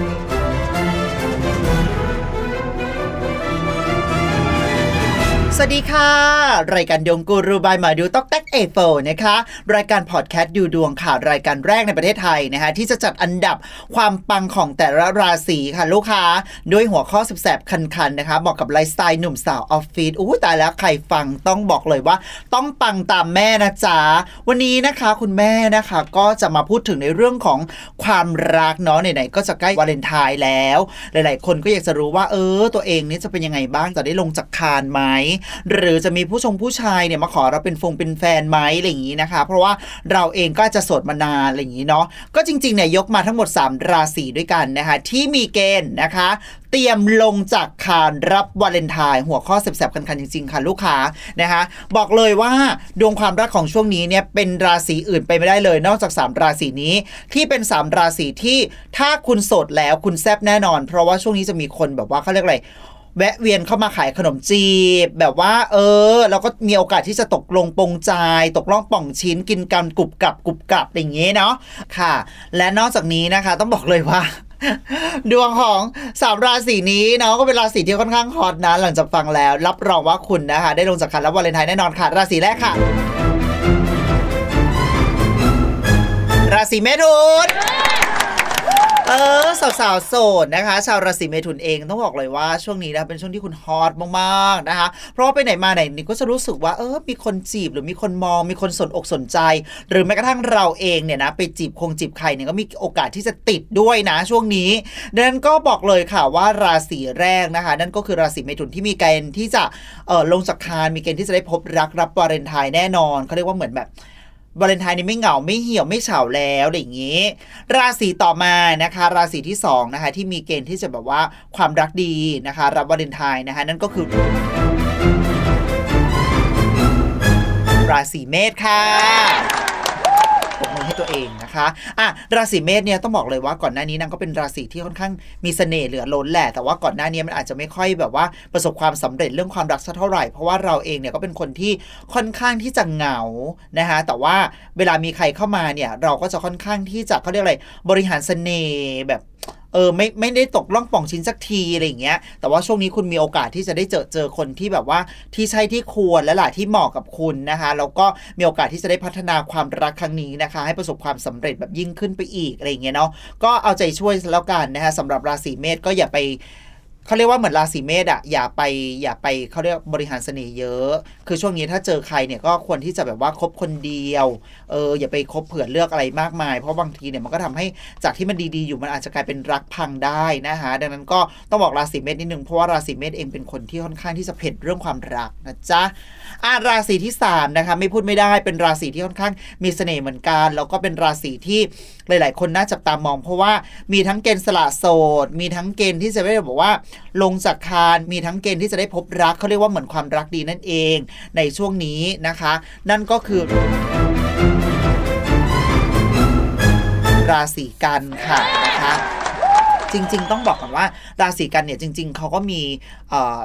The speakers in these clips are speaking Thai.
ส วัสดีค่ะ รายการดวงกูรูบายมาดูต๊อกแต๊กเอโฟนะคะ รายการพอดแคสต์ดูดวงค่ะ รายการแรกในประเทศไทยนะคะ ที่จะจัดอันดับความปังของแต่ละราศีค่ะลูกค้าด้วยหัวข้อสแสบคันๆนะคะบอกกับไลฟ์สไตล์หนุ่มสาวออฟฟิศอู้ตายแล้วใครฟังต้องบอกเลยว่า ต้องปังตามแม่นะจ๊ะวันนี้นะคะคุณแม่นะคะก็จะมาพูดถึงในเรื่องของความรักเนาะไหนๆก็จะใกล้วาเลนไทน์แล้ว หลาย ๆ คนก็อยากจะรู้ว่าเออตัวเองนี่จะเป็นยังไงบ้างจะได้ลงจากคานไหมหรือจะมีผู้ชมผู้ชายเนี่ยมาขอเราเป็นฟงเป็นแฟนไหมอะไรอย่างนี้นะคะ เพราะว่าเราเองก็จะโสดมานานอะไรอย่างนี้เนาะก็จริงๆเนี่ยยกมาทั้งหมด 3 ราศีด้วยกันนะคะ ที่มีเกณฑ์นะคะเตรียมลงจากคานรับวาเลนไทน์หัวข้อแสบๆคันๆจริงๆค่ะลูกค้านะคะบอกเลยว่าดวงความรักของช่วงนี้เนี่ยเป็นราศีอื่นไปไม่ได้เลย นอกจาก 3 ราศีนี้ ที่เป็น 3 ราศีที่ถ้าคุณโสดแล้วคุณแซบแน่นอน เพราะว่าช่วงนี้จะมีคนแบบว่าเขาเรียกอะไร แวะเวียนเข้ามาขายขนมจีบ แบบว่า เออ เราก็มีโอกาสที่จะตกลงปงใจ ตกล่องป่องชิ้นกินกันกรุบกรับกรุบกรับอย่างเงี้ยเนาะค่ะ และนอกจากนี้นะคะต้องบอกเลยว่าดวงของสามราศีนี้เนาะก็เป็นราศีที่ค่อนข้างฮอตนะหลังจากฟังแล้ว รับรองว่าคุณนะคะ ได้ลงจากคันรับวาเลนไทน์แน่นอนค่ะ ราศีแรกค่ะ ราศีเมถุน เออสาวสาวโสดนะคะ ชาวราศีเมถุนเองต้องบอกเลยว่าช่วงนี้นะเป็นช่วงที่คุณฮอตมากๆนะคะ เพราะไปไหนมาไหนนี่ก็จะรู้สึกว่าเออมีคนจีบหรือมีคนมอง มีคนสนอกสนใจ หรือแม้กระทั่งเราเองเนี่ยนะไปจีบคงจีบใครเนี่ยก็มีโอกาสที่จะติดด้วยนะช่วงนี้ดังนั้นก็บอกเลยค่ะว่าราศีแรกนะคะ นั่นก็คือราศีเมถุนที่มีเกณฑ์ที่จะเออลงจากคานมีเกณฑ์ที่จะได้พบรักรับวาเลนไทน์แน่นอนเขาเรียกว่าเหมือนแบบ วาเลนไทน์นี้ไม่เหงาไม่เหี่ยวไม่เฉาแล้วอะไรอย่างนี้ ราศีต่อมานะคะ ราศีที่สองนะคะที่มีเกณฑ์ที่จะแบบว่าความรักดีนะคะ รับวาเลนไทน์นะคะนั่นก็คือ ราศีเมษค่ะ งให้ตัวเองนะคะอะราศีเมษเนี่ยต้องบอกเลยว่าก่อนหน้านี้นางก็เป็นราศีที่ค่อนข้างมีเสน่ห์เหลือล้นแหละ แต่ว่าก่อนหน้านี้มันอาจจะไม่ค่อยแบบว่าประสบความสำเร็จเรื่องความรักสักเท่าไหร่ เพราะว่าเราเองเนี่ยก็เป็นคนที่ค่อนข้างที่จะเหงานะคะแต่ว่าเวลามีใครเข้ามาเนี่ยเราก็จะค่อนข้างที่จะเขาเรียกอะไรบริหารเสน่ห์แบบ เออไม่ไม่ได้ตกล่องป่องชิ้นสักทีอะไรอย่างเงี้ย แต่ว่าช่วงนี้คุณมีโอกาสที่จะได้เจอเจอคนที่แบบว่าที่ใช่ที่ควรและหละที่เหมาะกับคุณนะคะแล้วก็มีโอกาสที่จะได้พัฒนาความรักครั้งนี้นะคะ ให้ประสบความสำเร็จแบบยิ่งขึ้นไปอีกอะไรอย่างเงี้ยเนาะก็เอาใจช่วยแล้วกันนะคะสำหรับราศีเมษก็อย่าไปเขาเรียกว่าเหมือนราศีเมษอะอย่าไปอย่าไปเขาเรียกบริหารเสน่ห์เยอะ คือช่วงนี้ถ้าเจอใครเนี่ยก็ควรที่จะแบบว่าคบคนเดียว เอออย่าไปคบเผื่อเลือกอะไรมากมาย เพราะบางทีเนี่ยมันก็ทำให้จากที่มันดีๆอยู่มันอาจจะกลายเป็นรักพังได้นะคะดังนั้นก็ต้องบอกราศีเมษนิดนึงเพราะว่าราศีเมษเองเป็นคนที่ค่อนข้างที่จะเผ็ดเรื่องความรักนะจ๊ะอ่าราศีที่สามนะคะไม่พูดไม่ได้เป็นราศีที่ค่อนข้างมีเสน่ห์เหมือนกัน แล้วก็เป็นราศีที่หลาย ๆ คนน่าจับตามอง เพราะว่ามีทั้งเกณฑ์สละโสด มีทั้งเกณฑ์ที่จะได้บอกว่า ลงจากคานมีทั้งเกณฑ์ที่จะได้พบรักเขาเรียกว่าเหมือนความรักดีนั่นเองในช่วงนี้นะคะ นั่นก็คือราศีกันค่ะนะคะ จริง ๆ ต้องบอกก่อนว่าราศีกันเนี่ยจริง ๆเขาก็มี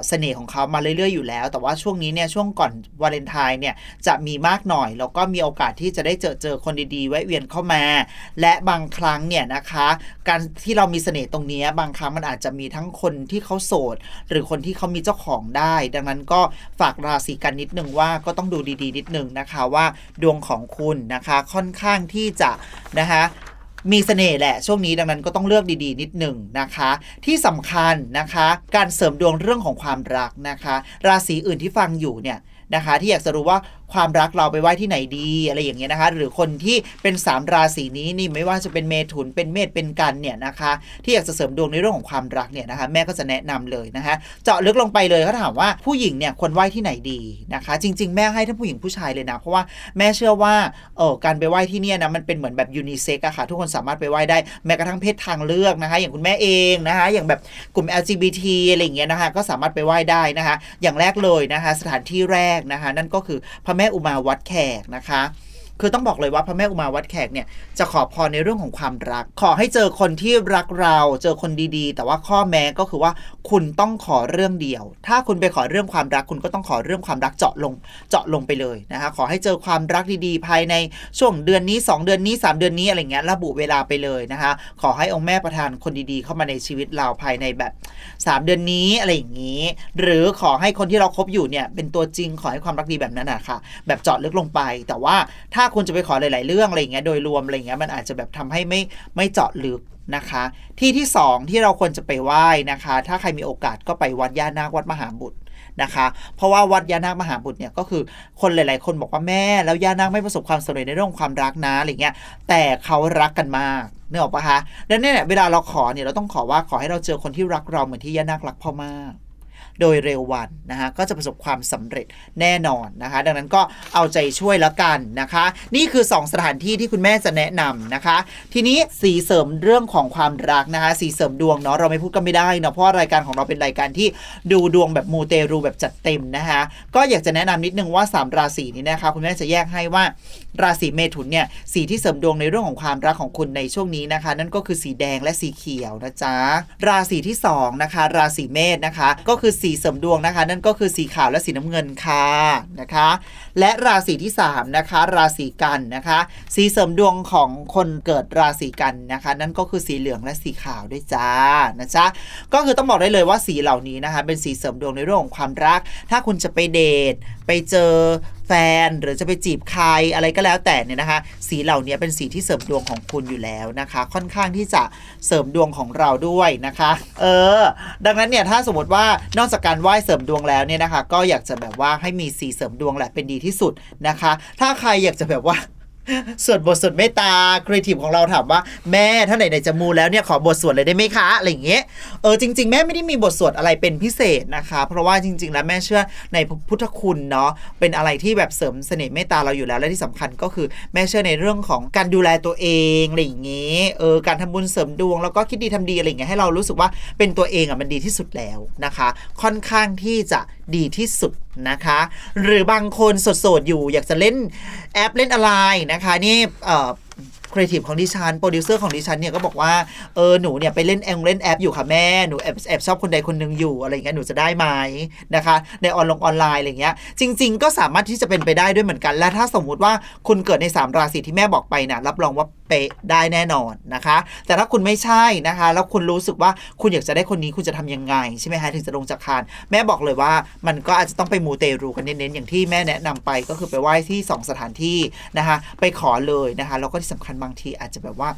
เสน่ห์ของเขามาเรื่อย ๆ อยู่แล้ว แต่ว่าช่วงนี้เนี่ยช่วงก่อนวาเลนไทน์เนี่ยจะมีมากหน่อย แล้วก็มีโอกาสที่จะได้เจอเจอคนดีๆแวะเวียนเข้ามา และบางครั้งเนี่ยนะคะ การที่เรามีเสน่ห์ตรงนี้บางครั้งมันอาจจะมีทั้งคนที่เขาโสด หรือคนที่เขามีเจ้าของได้ ดังนั้นก็ฝากราศีกันนิดนึงว่าก็ต้องดูดีๆ นิดนึงนะคะว่าดวงของคุณนะคะค่อนข้างที่จะนะคะ มีเสน่ห์แหละ ช่วงนี้ดังนั้นก็ต้องเลือกดีๆ นิดหนึ่งนะคะ ที่สำคัญนะคะ การเสริมดวงเรื่องของความรักนะคะ ราศีอื่นที่ฟังอยู่เนี่ย นะคะ ที่อยากจะรู้ว่าความรักเราไปไหว้ที่ไหนดีอะไรอย่างเงี้ยนะคะ หรือคนที่เป็น 3 ราศีนี้นี่ไม่ว่าจะเป็นเมถุนเป็นเมษเป็นกันเนี่ยนะคะ ที่อยากจะเสริมดวงในเรื่องของความรักเนี่ยนะคะ แม่ก็จะแนะนำเลยนะคะ เจาะลึกลงไปเลยเขาถามว่าผู้หญิงเนี่ยควรไหว้ที่ไหนดีนะคะ จริง ๆ แม่ให้ทั้งผู้หญิงผู้ชายเลยนะเพราะว่าแม่เชื่อว่าเออการไปไหว้ที่เนี่ยนะมันเป็นเหมือนแบบยูนิเซ็กอะค่ะ ทุกคนสามารถไปไหว้ได้แม้กระทั่งเพศทางเลือกนะคะ อย่างคุณแม่เองนะคะ อย่างแบบกลุ่ม LGBT อะไรอย่างเงี้ยนะคะ ก็สามารถไปไหว้ได้นะคะ อย่างแรกเลยนะคะ สถานที่แรกนะคะ นั่นก็คือพระแม่อุมาวัดแขกนะคะ คือต้องบอกเลยว่าพระแม่อุมาวัดแขกเนี่ยจะขอพรในเรื่องของความรัก ขอให้เจอคนที่รักเรา เจอคนดีๆ แต่ว่าข้อแม้ก็คือว่าคุณต้องขอเรื่องเดียว ถ้าคุณไปขอเรื่องความรัก คุณก็ต้องขอเรื่องความรักเจาะลงเจาะลงไปเลยนะคะขอให้เจอความรักดีๆ ภายในช่วงเดือนนี้ 2 เดือนนี้ 3 เดือนนี้อะไรเงี้ยระบุเวลาไปเลยนะคะขอให้องค์แม่ประทานคนดีๆ เข้ามาในชีวิตเราภายในแบบ 3 เดือนนี้อะไรอย่างนี้ หรือขอให้คนที่เราคบอยู่เนี่ยเป็นตัวจริงขอให้ความรักดีแบบนั้นนะค่ะแบบเจาะลึกลงไป แต่ว่าถ้าาคุณจะไปขอหลาย ๆ เรื่องอะไรอย่างเงี้ยโดยรวมอะไรเงี้ยมันอาจจะแบบทำให้ไม่ไม่เจาะลึกนะคะ ที่ที่ 2 ที่เราควรจะไปไหว้นะคะ ถ้าใครมีโอกาสก็ไปวัดย่านาควัดมหาบุตรนะคะ เพราะว่าวัดย่านาคมหาบุตรเนี่ยก็คือคนหลาย ๆ คนบอกว่าแม่แล้วย่านาคไม่ประสบความสำเร็จในเรื่องความรักนะอะไรเงี้ยแต่เขารักกันมากเนึกออปะคะดังนั้นเนี่ยเวลาเราขอเนี่ยเราต้องขอว่าขอให้เราเจอคนที่รักเราเหมือนที่ย่านาครักพ่อมาก โดยเร็ววันนะคะก็จะประสบความสำเร็จแน่นอนนะคะ ดังนั้นก็เอาใจช่วยแล้วกันนะคะ นี่คือ 2 สถานที่ที่คุณแม่จะแนะนำนะคะ ทีนี้สีเสริมเรื่องของความรักนะคะ สีเสริมดวงเนาะเราไม่พูดก็ไม่ได้เนาะเพราะรายการของเราเป็นรายการที่ดูดวงแบบมูเตรูแบบจัดเต็มนะคะก็อยากจะแนะนำนิดนึงว่า 3 ราศีนี้นะคะ คุณแม่จะแยกให้ว่าราศีเมถุนเนี่ยสีที่เสริมดวงในเรื่องของความรักของคุณในช่วงนี้นะคะ นั่นก็คือสีแดงและสีเขียวนะจ๊ะราศีที่สองนะคะราศีเมษนะคะ ก็คือสีเสริมดวงนะคะ นั่นก็คือสีขาวและสีน้ำเงินค่ะนะคะ และราศีที่3นะคะราศีกันนะคะ สีเสริมดวงของคนเกิดราศีกันนะคะ นั่นก็คือสีเหลืองและสีขาวด้วยจ้านะจ๊ะก็คือต้องบอกได้เลยว่าสีเหล่านี้นะคะ เป็นสีเสริมดวงในเรื่องของความรัก ถ้าคุณจะไปเดทไปเจอแฟนหรือจะไปจีบใครอะไรก็แล้วแต่เนี่ยนะคะ สีเหล่านี้เป็นสีที่เสริมดวงของคุณอยู่แล้วนะคะ ค่อนข้างที่จะเสริมดวงของเราด้วยนะคะ เออ ดังนั้นเนี่ยถ้าสมมติว่านอกจากการไหว้เสริมดวงแล้วเนี่ยนะคะ ก็อยากจะแบบว่าให้มีสีเสริมดวงแหละเป็นดีที่สุดนะคะ ถ้าใครอยากจะแบบว่า สวดบทสวดเมตตาครีเอทีฟของเราถามว่าแม่ถ้าไหนๆจะมูแล้วเนี่ยขอบทสวดเลยได้ไหมคะอะไรอย่างเงี้ยเออจริง ๆ แม่ไม่ได้มีบทสวดอะไรเป็นพิเศษนะคะ เพราะว่าจริง ๆ แล้วแม่เชื่อในพุทธคุณเนาะเป็นอะไรที่แบบเสริมเสน่ห์เมตตาเราอยู่แล้วและที่สำคัญก็คือแม่เชื่อในเรื่องของการดูแลตัวเองอะไรอย่างเงี้ยเออการทำบุญเสริมดวงแล้วก็คิดดีทำดีอะไรอย่างเงี้ยให้เรารู้สึกว่าเป็นตัวเองอะมันดีที่สุดแล้วนะคะ ค่อนข้างที่จะดีที่สุด นะคะ หรือบางคนโสดๆอยู่อยากจะเล่นแอปเล่นอะไรนะคะ นี่เอ่อครีเอทีฟของดิฉันโปรดิวเซอร์ของดิฉันเนี่ยก็บอกว่าเออหนูเนี่ยไปเล่นแองเล่นแอปอยู่ค่ะแม่หนูแอบแอบชอบคนใดคนหนึ่งอยู่อะไรอย่างเงี้ยหนูจะได้ไหมนะคะในออนลงออนไลน์อะไรอย่างเงี้ยจริง ๆ ก็สามารถที่จะเป็นไปได้ด้วยเหมือนกัน และถ้าสมมุติว่าคุณเกิดใน 3 ราศีที่แม่บอกไปนะรับรองว่าเป๊ะได้แน่นอนนะคะ แต่ถ้าคุณไม่ใช่นะคะ แล้วคุณรู้สึกว่าคุณอยากจะได้คนนี้คุณจะทำยังไงใช่ไหมคะถึงจะลงจากคานแม่บอกเลยว่ามันก็อาจจะต้องไปมูเตรูกันเน้นๆอย่างที่แม่แนะนำไปก็คือไปไหว้ที่ 2 สถานที่นะคะ ไปขอเลยนะคะแล้วก็ที่สำคัญบางทีอาจจะแบบว่า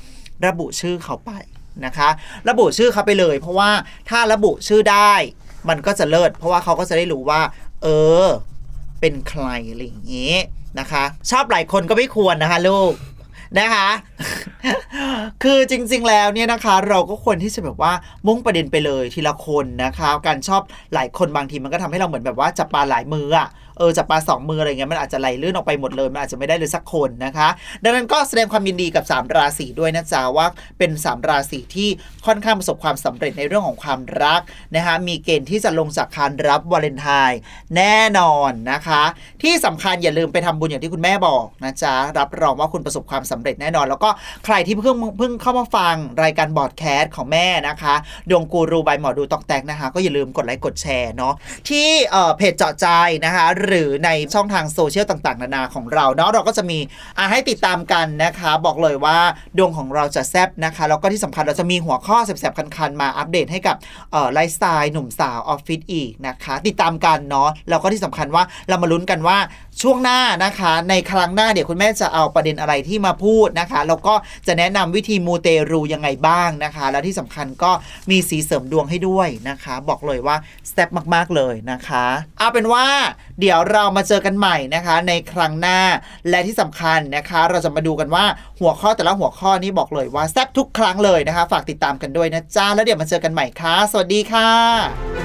ระบุชื่อเขาไปนะคะ ระบุชื่อเขาไปเลย เพราะว่าถ้าระบุชื่อได้มันก็จะเลิศเพราะว่าเขาก็จะได้รู้ว่า เออ เป็นใครอะไรอย่างเงี้ยนะคะ ชอบหลายคนก็ไม่ควรนะคะลูก นะคะ คือจริง ๆ แล้วเนี่ยนะคะ เราก็ควรที่จะแบบว่ามุ่งประเด็นไปเลยทีละคนนะคะ การชอบหลายคนบางทีมันก็ทำให้เราเหมือนแบบว่าจับปลาหลายมืออะ เออจับปลาสองมืออะไรเงี้ยมันอาจจะไหลลื่นออกไปหมดเลยมันอาจจะไม่ได้เลยสักคนนะคะ ดังนั้นก็แสดงความยินดีกับ 3 ราศีด้วยนะจ๊ะว่าเป็น 3 ราศีที่ค่อนข้างประสบความสำเร็จในเรื่องของความรักนะคะมีเกณฑ์ที่จะลงจากคานรับวาเลนไทน์แน่นอนนะคะ ที่สำคัญอย่าลืมไปทำบุญอย่างที่คุณแม่บอกนะจ๊ะรับรองว่าคุณประสบความสำเร็จแน่นอน แล้วก็ใครที่เพิ่งเพิ่งเข้ามาฟังรายการบอดแคสต์ของแม่นะคะดวงกูรูบายหมอดูตอกแตกนะคะ ก็อย่าลืมกดไลค์กดแชร์เนาะที่เอ่อเพจเจาะใจนะคะหรือในช่องทางโซเชียลต่างๆ นานาของเราเนาะเราก็จะมีอะให้ติดตามกันนะคะ บอกเลยว่าดวงของเราจะแซบนะคะ แล้วก็ที่สำคัญเราจะมีหัวข้อแสบๆคันๆ มาอัปเดตให้กับไลฟ์สไตล์หนุ่มสาวออฟฟิศอีกนะคะ ติดตามกันเนาะแล้วก็ที่สำคัญว่าเรามาลุ้นกันว่าช่วงหน้านะคะ ในครั้งหน้าเดี๋ยวคุณแม่จะเอาประเด็นอะไรที่มาพูดนะคะแล้วก็จะแนะนำวิธีมูเตรูยังไงบ้างนะคะ แล้วที่สำคัญก็มีสีเสริมดวงให้ด้วยนะคะ บอกเลยว่าสเต็ปมากๆเลยนะคะ เอาเป็นว่าเดี๋ยวเรามาเจอกันใหม่นะคะ ในครั้งหน้าและที่สำคัญนะคะ เราจะมาดูกันว่าหัวข้อแต่ละหัวข้อนี้บอกเลยว่าแซ่บทุกครั้งเลยนะคะ ฝากติดตามกันด้วยนะจ้าแล้วเดี๋ยวมาเจอกันใหม่ค่ะ สวัสดีค่ะ